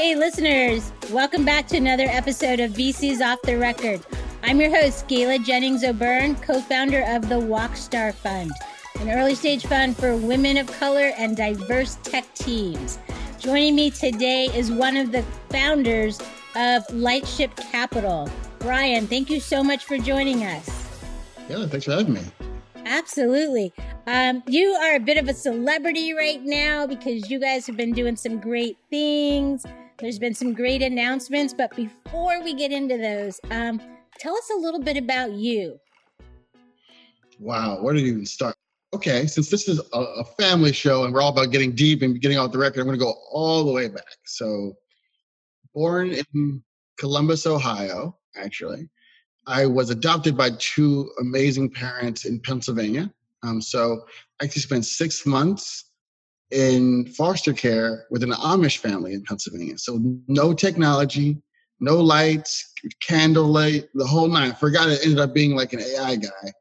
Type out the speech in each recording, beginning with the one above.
Hey, listeners, welcome back to another episode of VC's Off the Record. I'm your host, Gayle Jennings O'Byrne, co founder of the WOCstar Fund, an early stage fund for women of color and diverse tech teams. Joining me today is one of the founders of Lightship Capital. Brian, thank you so much for joining us. Yeah, thanks for having me. Absolutely. Um, you are a bit of a celebrity right now because you guys have been doing some great things. There's been some great announcements, but before we get into those, um, tell us a little bit about you. Wow, where do you even start? Okay, since this is a, a family show and we're all about getting deep and getting off the record, I'm going to go all the way back. So, born in Columbus, Ohio, actually. I was adopted by two amazing parents in Pennsylvania. Um, so I actually spent six months in foster care with an Amish family in Pennsylvania. So no technology, no lights, candlelight, the whole night. I forgot it ended up being like an AI guy.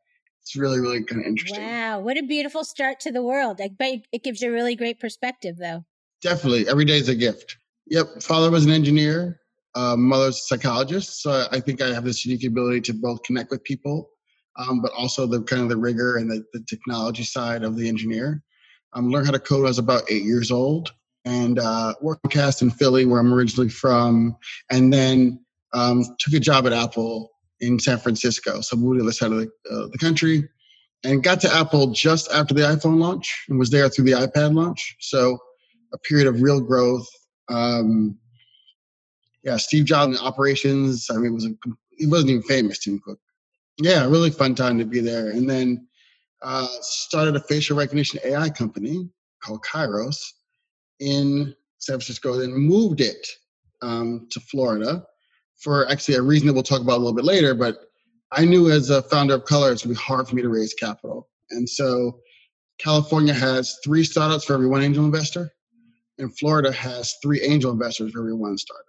It's really, really kind of interesting. Wow, what a beautiful start to the world. I bet it gives you a really great perspective, though. Definitely. Every day is a gift. Yep. Father was an engineer, uh, mother's a psychologist. So I think I have this unique ability to both connect with people, um, but also the kind of the rigor and the, the technology side of the engineer. Um, learned how to code I was about eight years old and uh, worked cast in Philly, where I'm originally from, and then um, took a job at Apple in San Francisco. So moved to the side of the, uh, the country and got to Apple just after the iPhone launch and was there through the iPad launch. So a period of real growth. Um, yeah, Steve Jobs in operations. I mean, it was a, he wasn't even famous, Tim Cook. Yeah, really fun time to be there. And then uh, started a facial recognition AI company called Kairos in San Francisco, then moved it um, to Florida for actually a reason that we'll talk about a little bit later. But I knew as a founder of Color, it's going to be hard for me to raise capital. And so California has three startups for every one angel investor, and Florida has three angel investors for every one startup.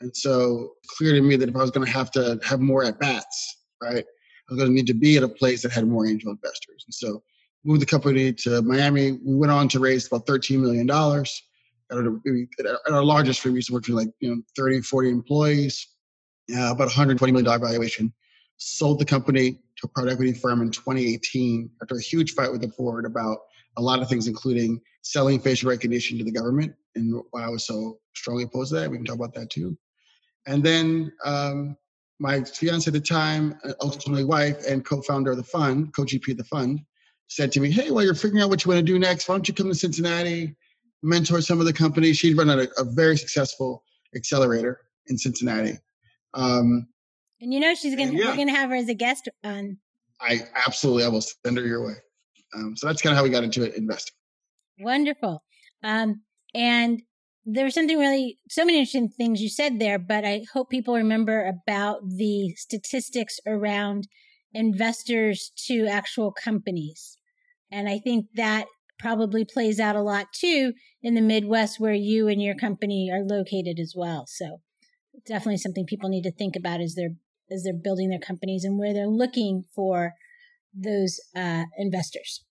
And so clear to me that if I was going to have to have more at bats, right, I was going to need to be at a place that had more angel investors. And so moved the company to Miami. We went on to raise about $13 million. At our, at our largest, we used to work for like you know 30, 40 employees, uh, about 120 million dollar valuation. Sold the company to a private equity firm in 2018 after a huge fight with the board about a lot of things, including selling facial recognition to the government, and why I was so strongly opposed to that. We can talk about that too. And then um, my fiance at the time, uh, ultimately wife and co-founder of the fund, co-GP of the fund, said to me, "Hey, while you're figuring out what you want to do next, why don't you come to Cincinnati, mentor some of the companies?" She'd run a, a very successful accelerator in Cincinnati. Um, and you know she's gonna yeah. we're gonna have her as a guest on. I absolutely I will send her your way. Um, so that's kind of how we got into it investing. Wonderful. Um, and there was something really so many interesting things you said there but i hope people remember about the statistics around investors to actual companies. And i think that probably plays out a lot too in the midwest where you and your company are located as well. So definitely something people need to think about as they're as they're building their companies and where they're looking for those uh, investors.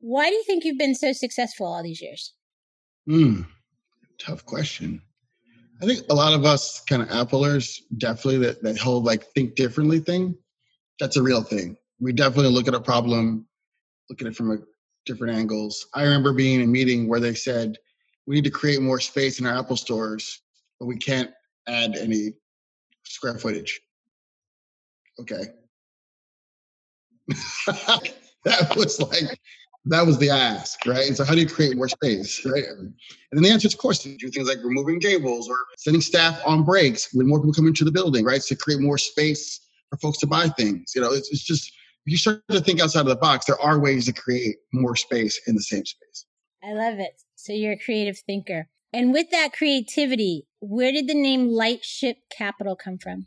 Why do you think you've been so successful all these years? Hmm tough question. I think a lot of us kind of Applers definitely that, that whole like think differently thing, that's a real thing. We definitely look at a problem, look at it from a different angles. I remember being in a meeting where they said, we need to create more space in our Apple stores, but we can't add any square footage. Okay. that was like that was the ask, right? And so, how do you create more space, right? And then the answer is, of course, to do things like removing tables or sending staff on breaks when more people come into the building, right? To create more space for folks to buy things. You know, it's, it's just if you start to think outside of the box, there are ways to create more space in the same space. I love it. So you're a creative thinker. And with that creativity, where did the name Lightship Capital come from?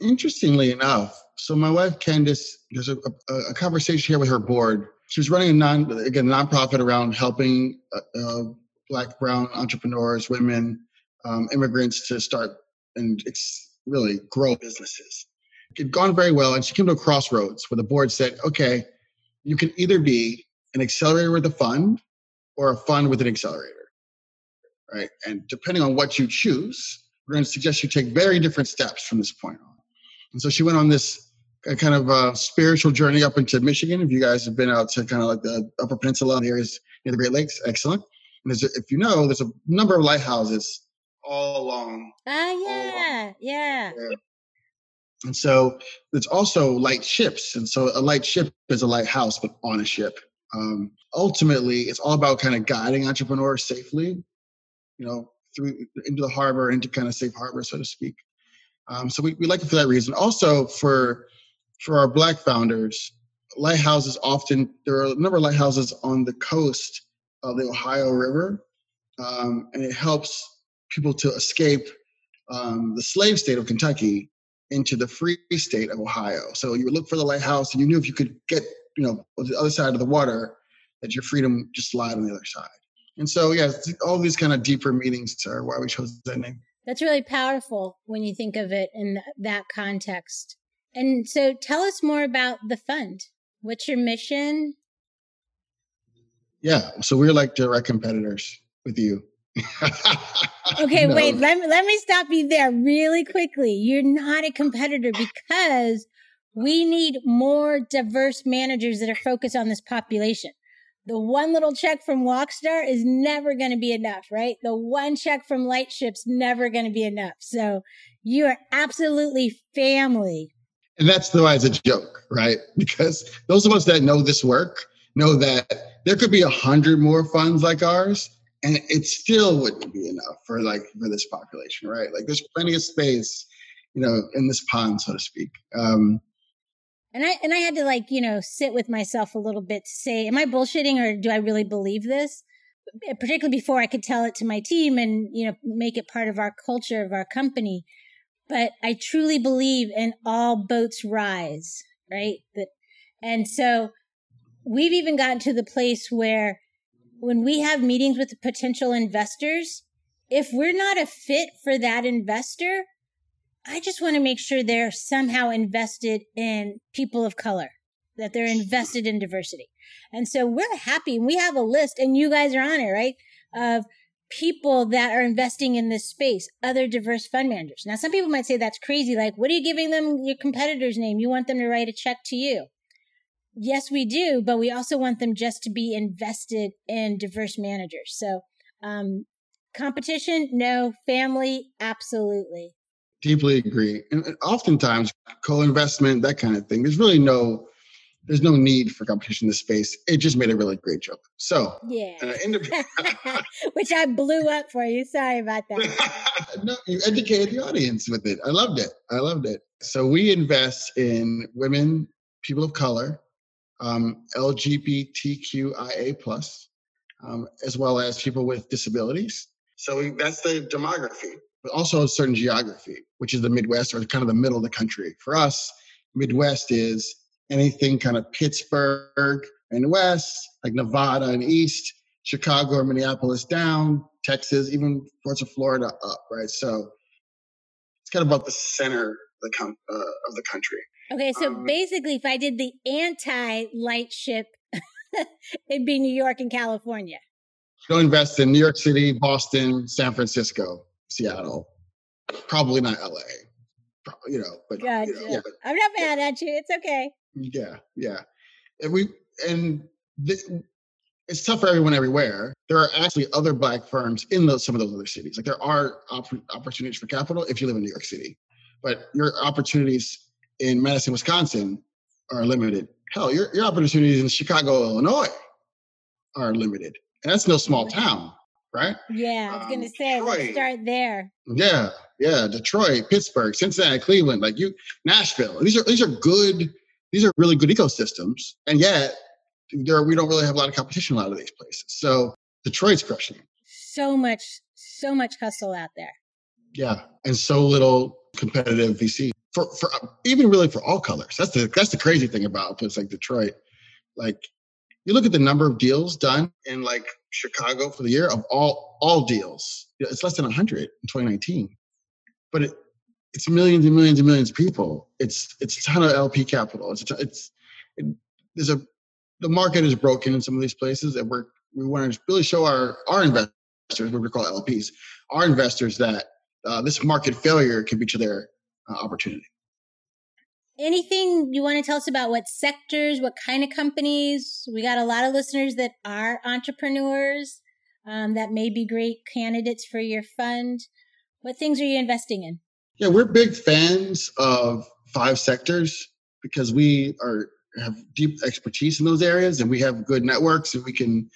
Interestingly enough, so my wife Candice, there's a, a, a, conversation here with her board. She was running a non again nonprofit around helping uh, uh, Black, Brown entrepreneurs, women, um, immigrants to start and ex- really grow businesses. It had gone very well, and she came to a crossroads where the board said, "Okay, you can either be an accelerator with a fund or a fund with an accelerator." right? And depending on what you choose, we're going to suggest you take very different steps from this point on. And so she went on this kind of uh, spiritual journey up into Michigan. If you guys have been out to kind of like the Upper Peninsula, the areas near the Great Lakes, excellent. And if you know, there's a number of lighthouses all along. Ah, yeah, yeah. And so there's also light ships. And so a light ship is a lighthouse, but on a ship. Um, ultimately, it's all about kind of guiding entrepreneurs safely, you know, through into the harbor, into kind of safe harbor, so to speak. Um, so we, we like it for that reason. Also for for our black founders, lighthouses often there are a number of lighthouses on the coast of the Ohio River, um, and it helps people to escape um, the slave state of Kentucky into the free state of Ohio. So you would look for the lighthouse, and you knew if you could get you know the other side of the water, that your freedom just lied on the other side. And so yeah, all these kind of deeper meanings are why we chose that name. That's really powerful when you think of it in that context. And so tell us more about the fund. What's your mission? Yeah, so we're like direct competitors with you. okay, no. wait, let me, let me stop you there really quickly. You're not a competitor because we need more diverse managers that are focused on this population. The one little check from WOCstar is never going to be enough, right? The one check from Lightship's never going to be enough. So you are absolutely family and that's the why it's a joke, right? Because those of us that know this work know that there could be a hundred more funds like ours, and it still wouldn't be enough for like for this population, right? Like there's plenty of space, you know, in this pond, so to speak. Um, and I and I had to like you know sit with myself a little bit to say, am I bullshitting or do I really believe this? Particularly before I could tell it to my team and you know make it part of our culture of our company but I truly believe in all boats rise, right? That, and so we've even gotten to the place where when we have meetings with potential investors, if we're not a fit for that investor, I just want to make sure they're somehow invested in people of color, that they're invested in diversity. And so we're happy. We have a list and you guys are on it, right? Of people that are investing in this space, other diverse fund managers. Now, some people might say that's crazy. Like, what are you giving them your competitor's name? You want them to write a check to you. Yes, we do, but we also want them just to be invested in diverse managers. So, um, competition, no. Family, absolutely. Deeply agree. And oftentimes, co-investment, that kind of thing. There's really no there's no need for competition in this space. It just made a really great joke. So yeah, uh, which I blew up for you. Sorry about that. no, you educated the audience with it. I loved it. I loved it. So we invest in women, people of color, um, LGBTQIA plus, um, as well as people with disabilities. So we, that's the demography, but also a certain geography, which is the Midwest or kind of the middle of the country. For us, Midwest is anything kind of Pittsburgh and west, like Nevada and east, Chicago or Minneapolis down, Texas, even parts of Florida up, right? So it's kind of about the center of the, com- uh, of the country. Okay, so um, basically, if I did the anti light ship, it'd be New York and California. Go invest in New York City, Boston, San Francisco, Seattle. Probably not LA. Probably, you know, but, gotcha. you know, yeah, but I'm not mad at you. It's okay. Yeah, yeah. And we and it's tough for everyone everywhere. There are actually other black firms in those some of those other cities. Like there are op- opportunities for capital if you live in New York City, but your opportunities in Madison, Wisconsin, are limited. Hell, your your opportunities in Chicago, Illinois, are limited, and that's no small town, right? Yeah, I was um, gonna say Detroit, let's start there. Yeah, yeah, Detroit, Pittsburgh, Cincinnati, Cleveland, like you, Nashville. These are these are good these are really good ecosystems, and yet there we don't really have a lot of competition in a lot of these places. So Detroit's crushing. So much, so much hustle out there. Yeah, and so little competitive VC for for even really for all colors. That's the that's the crazy thing about a place like Detroit. Like you look at the number of deals done in like Chicago for the year of all all deals, it's less than 100 in 2019. But it, it's millions and millions and millions of people. It's it's a ton of LP capital. It's it's it, there's a the market is broken in some of these places, and we're we want to really show our our investors what we call LPs, our investors that uh, this market failure can be to their uh, opportunity. Anything you want to tell us about what sectors, what kind of companies? We got a lot of listeners that are entrepreneurs um, that may be great candidates for your fund. What things are you investing in? Yeah, we're big fans of five sectors because we are have deep expertise in those areas and we have good networks and we can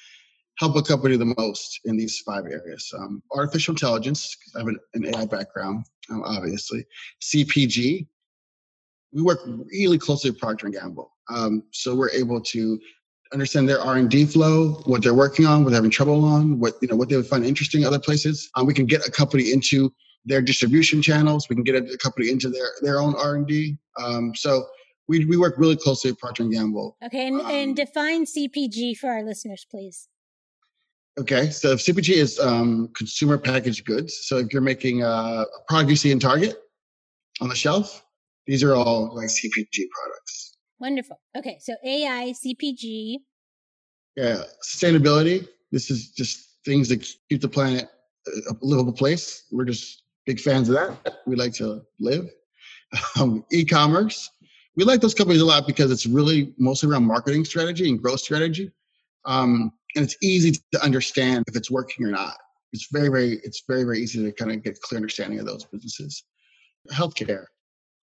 help a company the most in these five areas. Um, artificial intelligence, I have an, an AI background, um, obviously. CPG, we work really closely with Procter & Gamble. Um, so we're able to understand their R&D flow, what they're working on, what they're having trouble on, what, you know, what they would find interesting other places. Um, we can get a company into their distribution channels. We can get a, company into their, their own R&D. Um, so we, we work really closely with Procter & Gamble. Okay, and, and um, define CPG for our listeners, please. Okay, so CPG is um, consumer packaged goods. So if you're making a product you see in Target on the shelf, these are all like CPG products. Wonderful. Okay, so AI, CPG. Yeah, sustainability. This is just things that keep the planet a livable place. We're just big fans of that. We like to live. Um, e-commerce. We like those companies a lot because it's really mostly around marketing strategy and growth strategy. Um, and it's easy to understand if it's working or not. It's very, very, it's very, very easy to kind of get clear understanding of those businesses. Healthcare.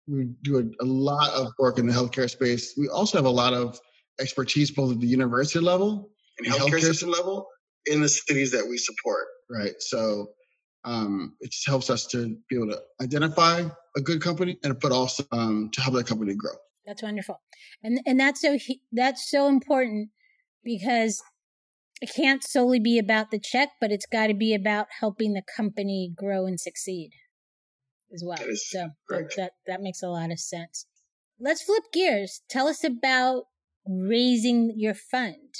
We do a, a lot of work in the healthcare space. We also have a lot of expertise both at the university level and healthcare system level in the cities that we support. Right. So um, it just helps us to be able to identify a good company and but also um, to help that company grow. That's wonderful, and and that's so that's so important because it can't solely be about the check, but it's got to be about helping the company grow and succeed as well. So that, that, that makes a lot of sense. Let's flip gears. Tell us about raising your fund.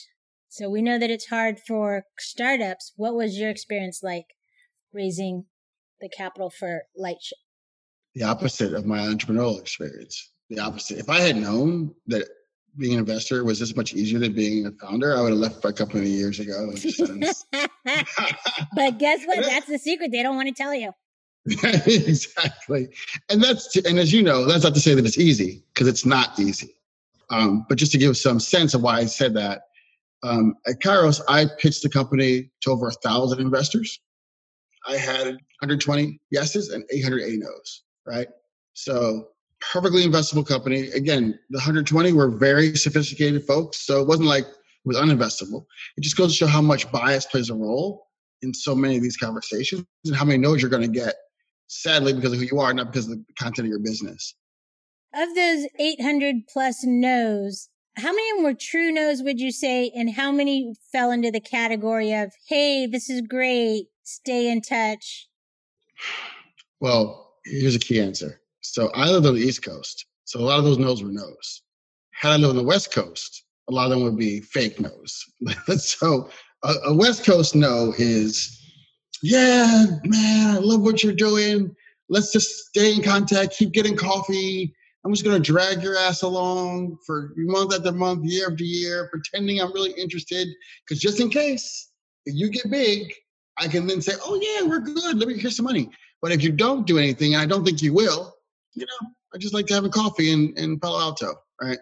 So we know that it's hard for startups. What was your experience like raising the capital for Lightship? The opposite of my entrepreneurial experience. The opposite. If I had known that being an investor was this much easier than being a founder, I would have left a couple of years ago. but guess what? That's the secret. They don't want to tell you. exactly. And that's, and as you know, that's not to say that it's easy because it's not easy. Um, but just to give some sense of why I said that, um, at Kairos, I pitched the company to over a thousand investors. I had 120 yeses and 880 nos, right? So perfectly investable company. Again, the 120 were very sophisticated folks, so it wasn't like it was uninvestable. It just goes to show how much bias plays a role in so many of these conversations and how many no's you're going to get. Sadly, because of who you are, not because of the content of your business. Of those 800 plus no's, how many of them were true no's, would you say? And how many fell into the category of, hey, this is great, stay in touch? Well, here's a key answer so I lived on the East Coast. So a lot of those no's were no's. Had I lived on the West Coast, a lot of them would be fake no's. so a, a, West Coast no is, yeah, man, I love what you're doing. Let's just stay in contact, keep getting coffee. I'm just gonna drag your ass along for month after month, year after year, pretending I'm really interested. Because just in case if you get big, I can then say, oh yeah, we're good. Let me hear some money. But if you don't do anything, and I don't think you will, you know, I just like to have a coffee in, in Palo Alto, right?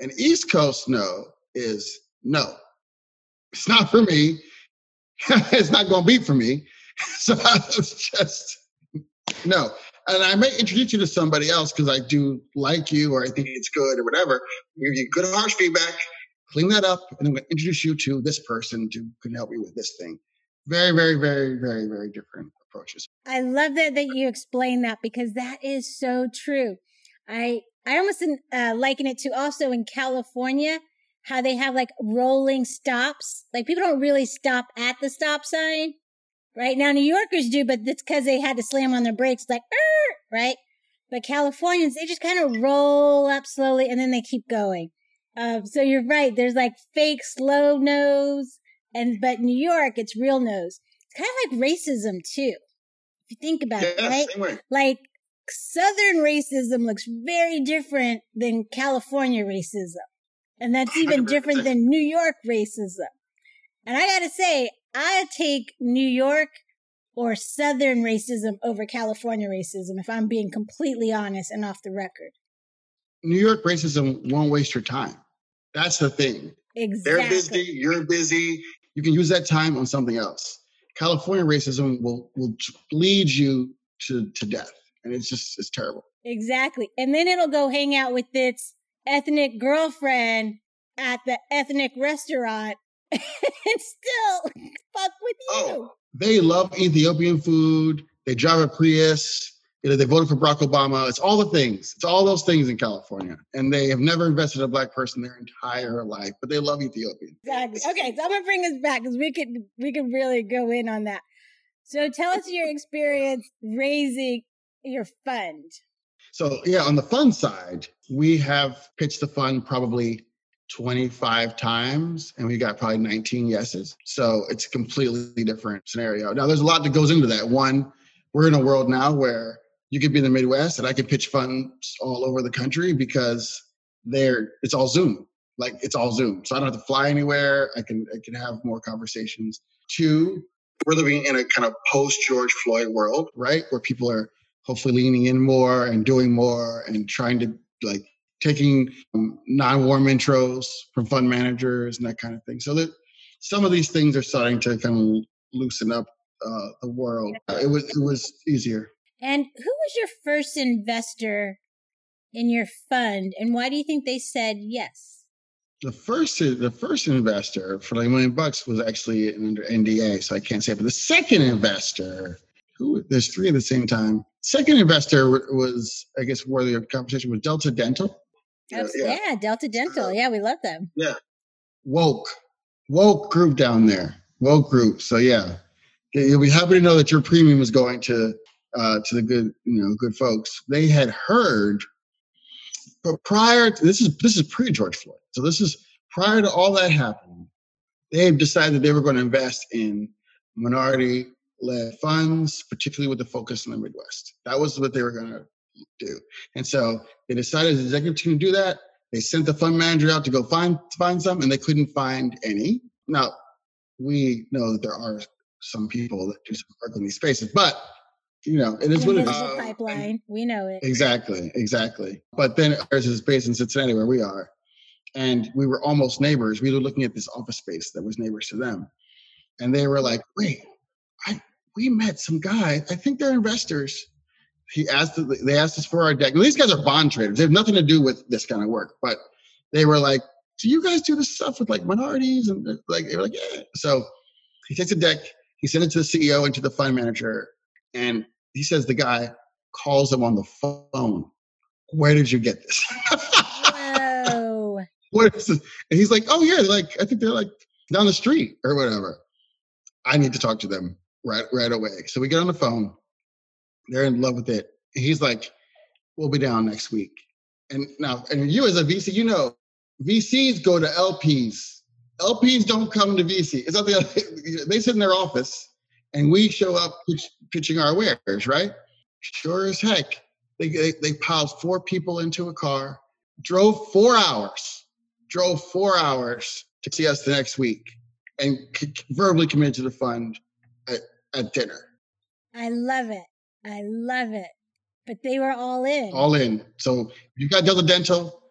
And East Coast no is no. It's not for me. it's not going to be for me. So I was just no. And I may introduce you to somebody else because I do like you or I think it's good or whatever. Give you good harsh feedback, clean that up, and I'm going to introduce you to this person who can help you with this thing. Very, very, very, very, very different approaches. I love that that you explain that because that is so true. I I almost uh, liken it to also in California how they have like rolling stops. Like people don't really stop at the stop sign. Right now, New Yorkers do, but that's because they had to slam on their brakes, like, right? But Californians, they just kind of roll up slowly and then they keep going. Um, so you're right. There's like fake slow nose, and but New York, it's real nose It's kind of like racism too. If you think about yeah, it, right? Like Southern racism looks very different than California racism. And that's even 100%. different than New York racism. And I gotta say, I take New York or Southern racism over California racism, if I'm being completely honest and off the record. New York racism won't waste your time. That's the thing. Exactly. They're busy, you're busy. You can use that time on something else. California racism will will lead you to to death, and it's just it's terrible. Exactly, and then it'll go hang out with its ethnic girlfriend at the ethnic restaurant, and still fuck with you. Oh, they love Ethiopian food. They drive a Prius. You know, they voted for Barack Obama. It's all the things. It's all those things in California. And they have never invested in a black person their entire life, but they love Ethiopian. Exactly. Okay, so I'm gonna bring this back because we could we could really go in on that. So tell us your experience raising your fund. So yeah, on the fund side, we have pitched the fund probably 25 times and we got probably 19 yeses. So it's a completely different scenario. Now there's a lot that goes into that. One, we're in a world now where you could be in the Midwest and I could pitch funds all over the country because they're it's all Zoom. Like it's all Zoom. So I don't have to fly anywhere. I can I can have more conversations. Two, we're living in a kind of post George Floyd world, right? Where people are hopefully leaning in more and doing more and trying to like taking um, non-warm intros from fund managers and that kind of thing. So that some of these things are starting to kind of loosen up uh, the world. It was it was easier. And who was your first investor in your fund, and why do you think they said yes? The first the first investor for like a million bucks was actually under NDA, so I can't say. But the second investor, who there's three at the same time. Second investor was, I guess, worthy of conversation was Delta Dental. Yeah, yeah, Delta Dental. Yeah, we love them. Yeah. Woke. Woke group down there. Woke group. So yeah. You'll be happy to know that your premium is going to uh, to the good, you know, good folks. They had heard but prior to this is this is pre George Floyd. So this is prior to all that happening. They decided they were going to invest in minority led funds, particularly with the focus in the Midwest. That was what they were going to do. And so they decided the executive team to do that. They sent the fund manager out to go find find some, and they couldn't find any. Now, we know that there are some people that do some work in these spaces, but you know, it is what it is. Pipeline, we know it. Exactly, exactly. But then there's a space in Cincinnati where we are, and we were almost neighbors. We were looking at this office space that was neighbors to them, and they were like, "Wait, I we met some guy. I think they're investors." he asked they asked us for our deck. these guys are bond traders. They have nothing to do with this kind of work, but they were like, "Do you guys do this stuff with like minorities?" And like they were like, "Yeah." So he takes a deck, he sends it to the CEO and to the fund manager, and he says the guy calls him on the phone. Where did you get this? Whoa. what is this? And he's like, "Oh yeah, like I think they're like down the street or whatever." I need to talk to them right right away. So we get on the phone they're in love with it. He's like, we'll be down next week. And now, and you as a VC, you know, VCs go to LPs. LPs don't come to VC. It's not the they sit in their office and we show up pitch, pitching our wares, right? Sure as heck. They, they, they piled four people into a car, drove four hours, drove four hours to see us the next week, and verbally committed to the fund at, dinner. I love it. I love it. But they were all in. All in. So you got Delta Dental,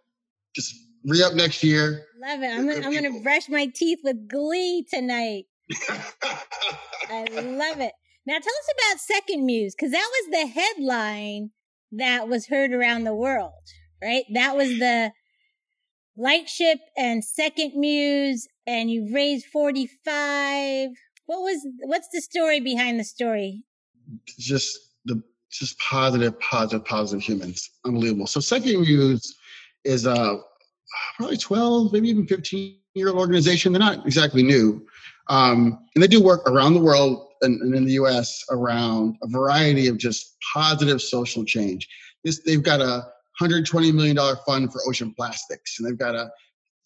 just re up next year. Love it. I'm gonna, I'm gonna brush my teeth with glee tonight. I love it. Now tell us about Second Muse, because that was the headline that was heard around the world, right? That was the Lightship and Second Muse, and you raised 45. What was, what's the story behind the story? Just the just positive, positive, positive humans. Unbelievable. So Second Muse is a probably 12, maybe even 15 year old organization. They're not exactly new. Um, and they do work around the world and, and, in the US around a variety of just positive social change. This, they've got a $120 million fund for ocean plastics, and they've got a,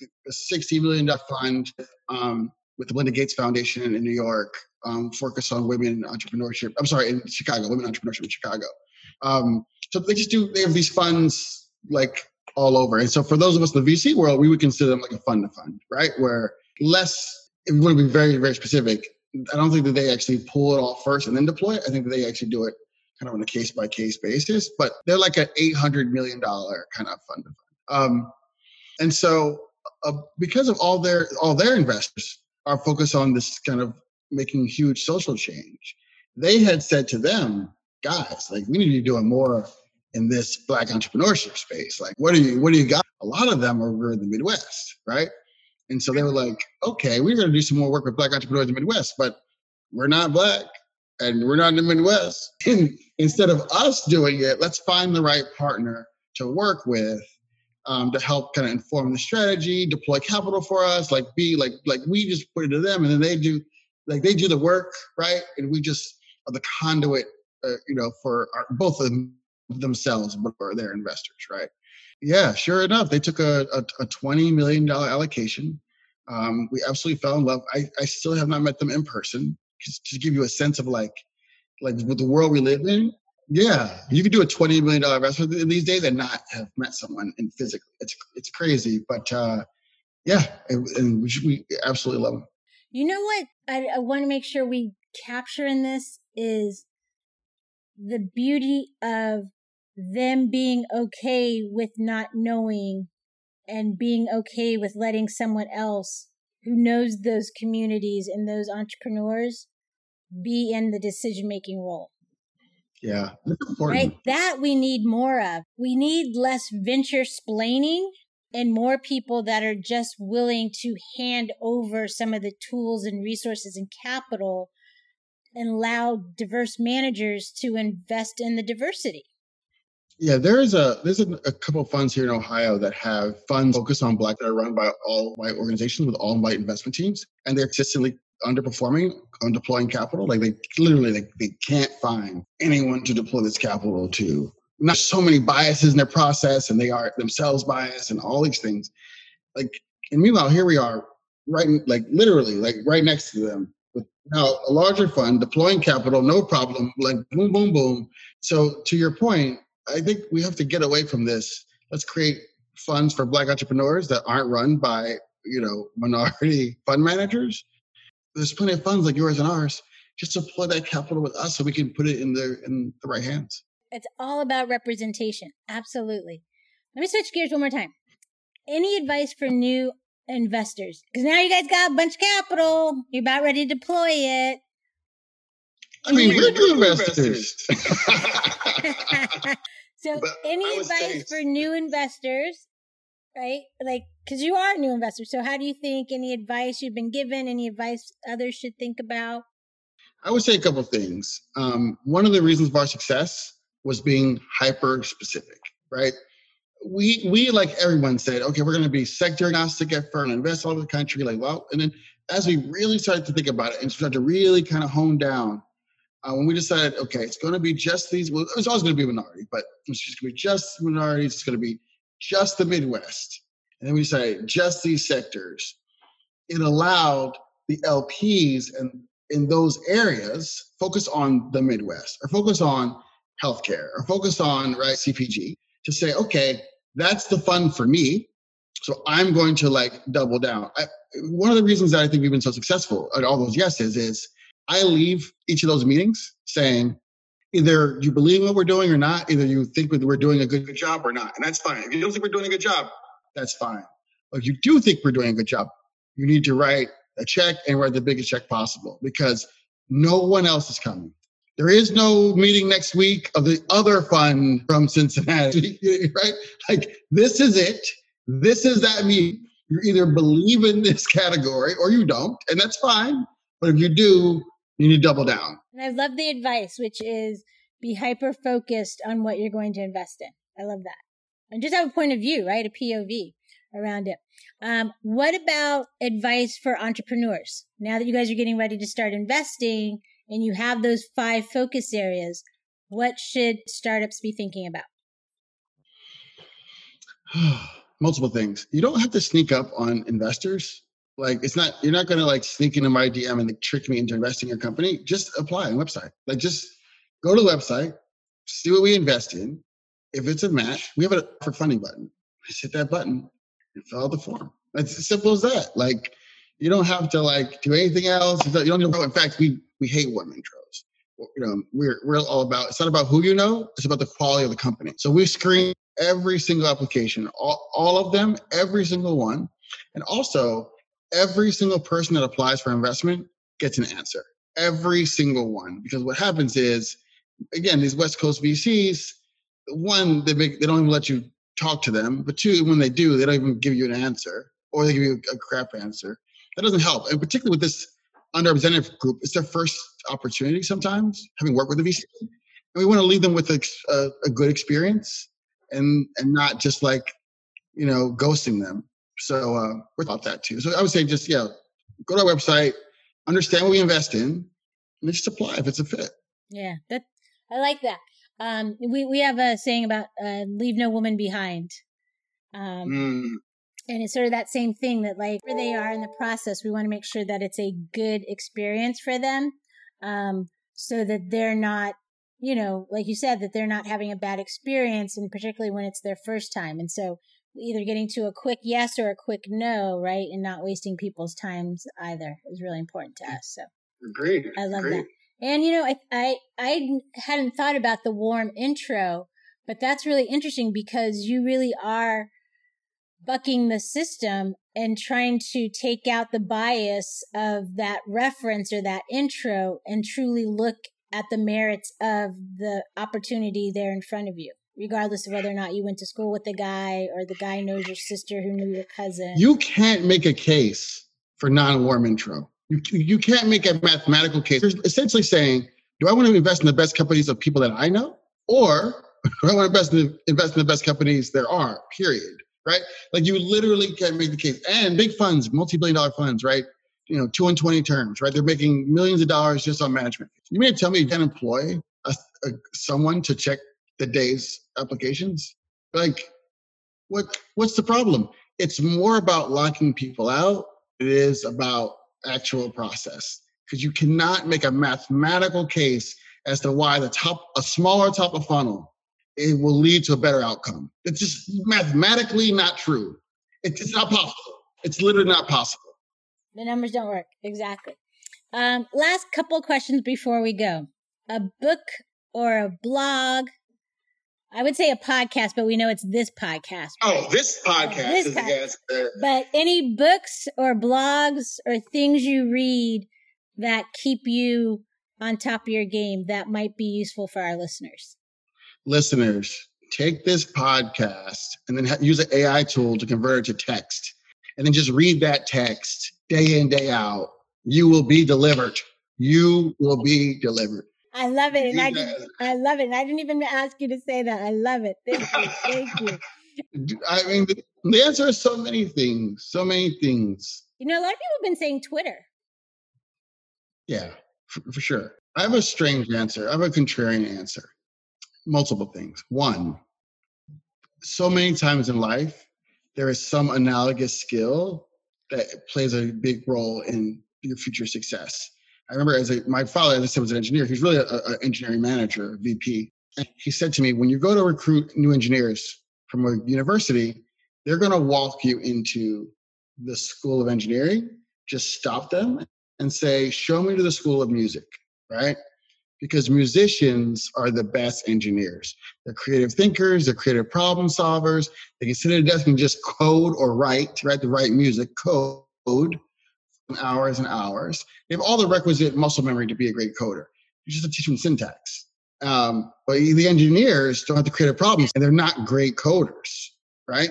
a $60 million fund um, with the Melinda Gates Foundation in New York um, focus on women entrepreneurship. I'm sorry, in Chicago, women entrepreneurship in Chicago. Um, so they just do, they have these funds like all over. And so for those of us in the VC world, we would consider them like a fund to fund, right? Where less, want to be very, very specific, I don't think that they actually pull it off first and then deploy it. I think that they actually do it kind of on a case by case basis. But they're like an eight hundred million dollar kind of fund to fund. Um, and so uh, because of all their all their investors are focused on this kind of making huge social change, they had said to them, guys, like we need to be doing more in this black entrepreneurship space. Like, what do you what do you got? A lot of them are in the Midwest, right? And so they were like, okay, we're to do some more work with black entrepreneurs in the Midwest, but we're not black and we're not in the Midwest. And instead of us doing it, let's find the right partner to work with um, to help kind of inform the strategy, deploy capital for us, like be like like we just put it to them, and then they do like they do the work, right? And we just are the conduit, uh, you know, for our, both of them, themselves, but for their investors, right? Yeah, sure enough, they took a, a, a $20 million allocation. Um, we absolutely fell in love. I, I still have not met them in person just to give you a sense of like, like with the world we live in. Yeah, you could do a $20 million investment these days and not have met someone in physically. It's, it's crazy, but uh, yeah, and, and we, should, we absolutely love them. You know what I, I want to make sure we capture in this is the beauty of them being okay with not knowing and being okay with letting someone else who knows those communities and those entrepreneurs be in the decision making role. Yeah. Right? That we need more of. We need less venture splaining and more people that are just willing to hand over some of the tools and resources and capital and allow diverse managers to invest in the diversity. Yeah, there's a there's a, a couple funds here in Ohio that have funds focused on black that are run by all white organizations with all white investment teams, and they're consistently underperforming on deploying capital. Like they literally like they can't find anyone to deploy this capital to. Not so many biases in their process, and they are themselves biased, and all these things. Like, and meanwhile, here we are, right, like literally, like right next to them, with now a larger fund deploying capital, no problem, like boom, boom, boom. So to your point, I think we have to get away from this. Let's create funds for black entrepreneurs that aren't run by, you know, minority fund managers. There's plenty of funds like yours and ours. Just deploy that capital with us so we can put it in the in the right hands. It's all about representation. Absolutely. Let me switch gears one more time. Any advice for new investors? Because now you guys got a bunch of capital. You're about ready to deploy it. I mean, we're new investors. so, but any advice for new investors, right? Like, because you are a new investor. So, how do you think any advice you've been given, any advice others should think about? I would say a couple things. Um, one of the reasons of our success was being hyper specific, right? We we like everyone said, okay, we're going to be sector agnostic at first, invest all over the country, like well, and then as we really started to think about it and started to really kind of hone down uh, when we decided, okay, it's going to be just these, well, it's always going to be a minority, but it's just going to be just minorities. It's going to be just the Midwest. And then we say just these sectors. It allowed the LPs and in those areas focus on the Midwest or focus on healthcare or focus on right CPG to say, okay, that's the fun for me. So I'm going to like double down. I, one of the reasons that I think we've been so successful at all those yeses is I leave each of those meetings saying, either you believe what we're doing or not, either you think we're doing a good, good job or not. And that's fine. If you don't think we're doing a good job, that's fine. But if you do think we're doing a good job, you need to write a check and write the biggest check possible because no one else is coming. There is no meeting next week of the other fund from Cincinnati, right? Like, this is it. This is that meeting. You either believe in this category or you don't, and that's fine. But if you do, you need to double down. And I love the advice, which is be hyper focused on what you're going to invest in. I love that. And just have a point of view, right? A POV around it. Um, what about advice for entrepreneurs? Now that you guys are getting ready to start investing and you have those five focus areas, what should startups be thinking about? Multiple things. You don't have to sneak up on investors like it's not you're not gonna like sneak into my DM and like, trick me into investing in your company. Just apply on website. Like just go to the website, see what we invest in. If it's a match, we have a for funding button. Just hit that button and fill out the form. It's as simple as that. Like You don't have to like do anything else. You don't know. In fact, we we hate warm intros. You know, we're we're all about. It's not about who you know. It's about the quality of the company. So we screen every single application, all, all of them, every single one, and also every single person that applies for investment gets an answer. Every single one, because what happens is, again, these West Coast VCs, one they make they don't even let you talk to them, but two, when they do, they don't even give you an answer or they give you a crap answer. That doesn't help, and particularly with this underrepresented group, it's their first opportunity sometimes, having worked with a VC. And we want to leave them with a, a, a good experience and and not just like you know ghosting them. So uh, we're about that too. So I would say just yeah, go to our website, understand what we invest in, and just apply if it's a fit. Yeah, that I like that. Um, we we have a saying about uh, leave no woman behind. Um, mm. And it's sort of that same thing that like where they are in the process, we want to make sure that it's a good experience for them, um, so that they're not, you know, like you said, that they're not having a bad experience, and particularly when it's their first time. And so either getting to a quick yes or a quick no, right, and not wasting people's times either is really important to us. So great, I love Agreed. that. And you know, I, I I hadn't thought about the warm intro, but that's really interesting because you really are bucking the system and trying to take out the bias of that reference or that intro and truly look at the merits of the opportunity there in front of you regardless of whether or not you went to school with the guy or the guy knows your sister who knew your cousin you can't make a case for non-warm intro you, you can't make a mathematical case you're essentially saying do i want to invest in the best companies of people that i know or do i want to invest in, invest in the best companies there are period right? Like you literally can't make the case. And big funds, multi-billion dollar funds, right? You know, two and 20 terms, right? They're making millions of dollars just on management. You mean to tell me you can't employ a, a, someone to check the day's applications? Like, what what's the problem? It's more about locking people out. It is about actual process because you cannot make a mathematical case as to why the top, a smaller top of funnel it will lead to a better outcome. It's just mathematically not true. It's not possible. It's literally not possible. The numbers don't work. Exactly. Um, last couple questions before we go. A book or a blog? I would say a podcast, but we know it's this podcast. Right? Oh, this podcast this is podcast. But any books or blogs or things you read that keep you on top of your game that might be useful for our listeners? listeners, take this podcast and then use an AI tool to convert it to text. And then just read that text day in, day out. You will be delivered. You will be delivered. I love it. And I, did, I love it. And I didn't even ask you to say that. I love it. Thank you. Thank you. I mean, the, the answer is so many things. So many things. You know, a lot of people have been saying Twitter. Yeah, for, for sure. I have a strange answer. I have a contrarian answer multiple things. One, so many times in life, there is some analogous skill that plays a big role in your future success. I remember as a, my father, as I said, was an engineer. He's really an engineering manager, VP. And he said to me, when you go to recruit new engineers from a university, they're going to walk you into the school of engineering. Just stop them and say, show me to the school of music, right? because musicians are the best engineers. They're creative thinkers, they're creative problem solvers. They can sit at a desk and just code or write, write the right music, code hours and hours. They have all the requisite muscle memory to be a great coder. You just have to teach them syntax. Um, but the engineers don't have the creative problems and they're not great coders, right?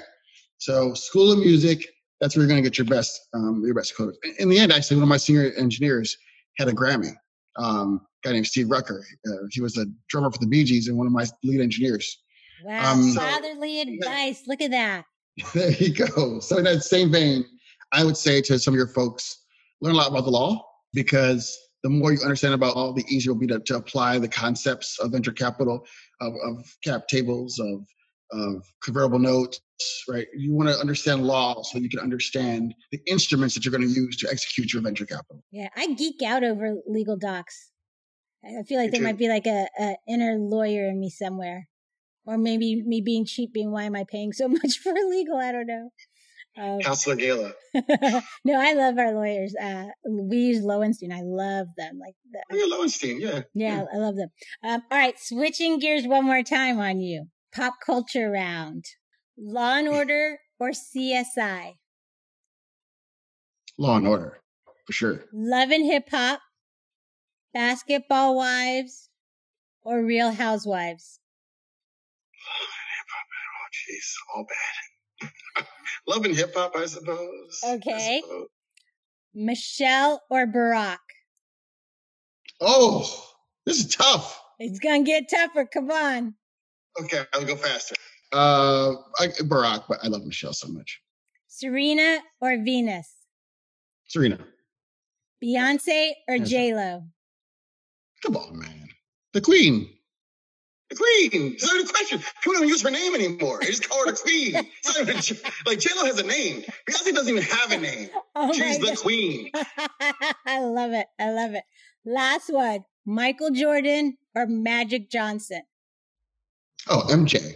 So school of music, that's where you're going to get your best, um, your best coders. In the end, actually, one of my senior engineers had a Grammy. Um, guy named Steve Rucker. Uh, he was a drummer for the Bee Gees and one of my lead engineers. Wow, um, fatherly advice. Look at that. There you go. So in that same vein, I would say to some of your folks, learn a lot about the law because the more you understand about all, the easier it will be to, to apply the concepts of venture capital, of, of cap tables, of of convertible notes, right? You want to understand law so you can understand the instruments that you're going to use to execute your venture capital. Yeah, I geek out over legal docs. I feel like there might be like a, a inner lawyer in me somewhere, or maybe me being cheap. Being why am I paying so much for legal? I don't know. Um, Counselor Gala. no, I love our lawyers. Uh, we use Lowenstein. I love them. Like the, oh, yeah, Lowenstein. Yeah. Yeah, yeah. I love them. Um, all right, switching gears one more time on you. Pop culture round. Law and Order or CSI? Law and Order, for sure. Love and Hip Hop, Basketball Wives, or Real Housewives? Love and hip hop. Oh, jeez, all bad. Love and hip hop, I suppose. Okay. I suppose. Michelle or Barack? Oh, this is tough. It's gonna get tougher. Come on. Okay, I'll go faster. Uh, I, Barack, but I love Michelle so much. Serena or Venus? Serena. Beyonce or J Lo? Come on, man. The Queen. Queen. It's not a question. People don't use her name anymore. They just call her the Queen. Even, like J Lo has a name. Beyonce doesn't even have a name. Oh She's the God. Queen. I love it. I love it. Last one: Michael Jordan or Magic Johnson? Oh, MJ.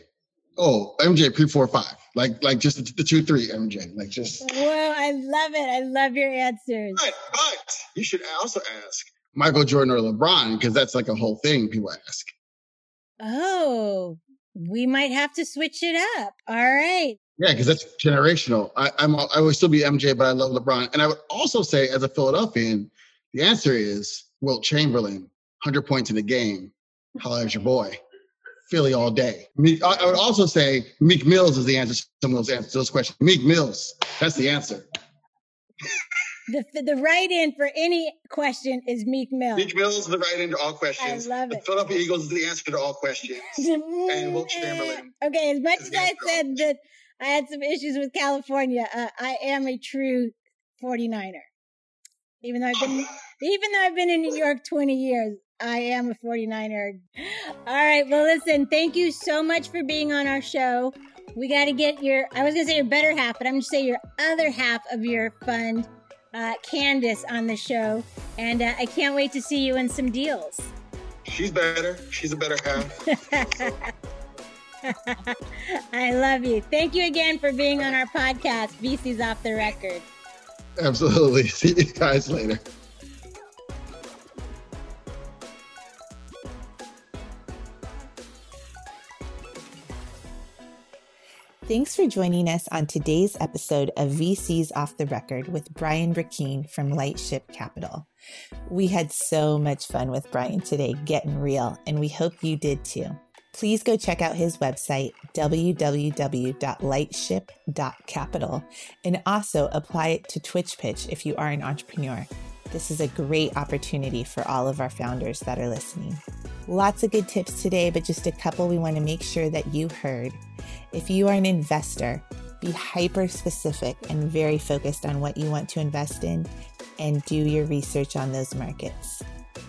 Oh, MJ pre four five. Like like just the, the two three MJ. Like just. Whoa! I love it. I love your answers. But, but you should also ask Michael Jordan or LeBron because that's like a whole thing people ask. Oh, we might have to switch it up. All right. Yeah, because that's generational. I, I'm I would still be MJ, but I love LeBron, and I would also say as a Philadelphian, the answer is Wilt Chamberlain, hundred points in the game. Holla your boy. Philly all day. I would also say Meek Mills is the answer to some of those answers those questions. Meek Mills, that's the answer. The, the right in for any question is Meek Mill. Meek Mills is the right in to all questions. I love it. The Philadelphia Eagles is the answer to all questions. and Wilt Chamberlain. Okay, as much as I said that I had some issues with California, uh, I am a true 49er. Even though I've been even though I've been in New York 20 years, I am a 49er. All right, well listen, thank you so much for being on our show. We got to get your I was going to say your better half, but I'm going to say your other half of your fund uh, Candace on the show, and uh, I can't wait to see you in some deals. She's better. She's a better half. I love you. Thank you again for being on our podcast, VC's Off the Record. Absolutely. See you guys later. Thanks for joining us on today's episode of VC's Off the Record with Brian Brackeen from Lightship Capital. We had so much fun with Brian today, getting real, and we hope you did too. Please go check out his website, www.lightship.capital, and also apply it to Twitch Pitch if you are an entrepreneur. This is a great opportunity for all of our founders that are listening. Lots of good tips today, but just a couple we want to make sure that you heard. If you are an investor, be hyper specific and very focused on what you want to invest in and do your research on those markets.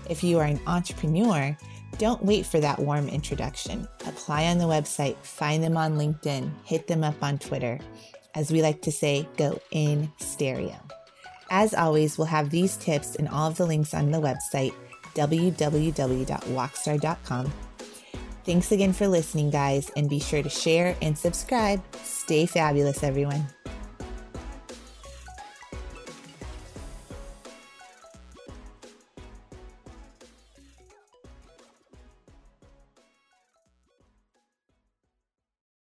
If you are an entrepreneur, don't wait for that warm introduction. Apply on the website, find them on LinkedIn, hit them up on Twitter. As we like to say, go in stereo. As always, we'll have these tips and all of the links on the website www.wocstar.com Thanks again for listening, guys, and be sure to share and subscribe. Stay fabulous, everyone.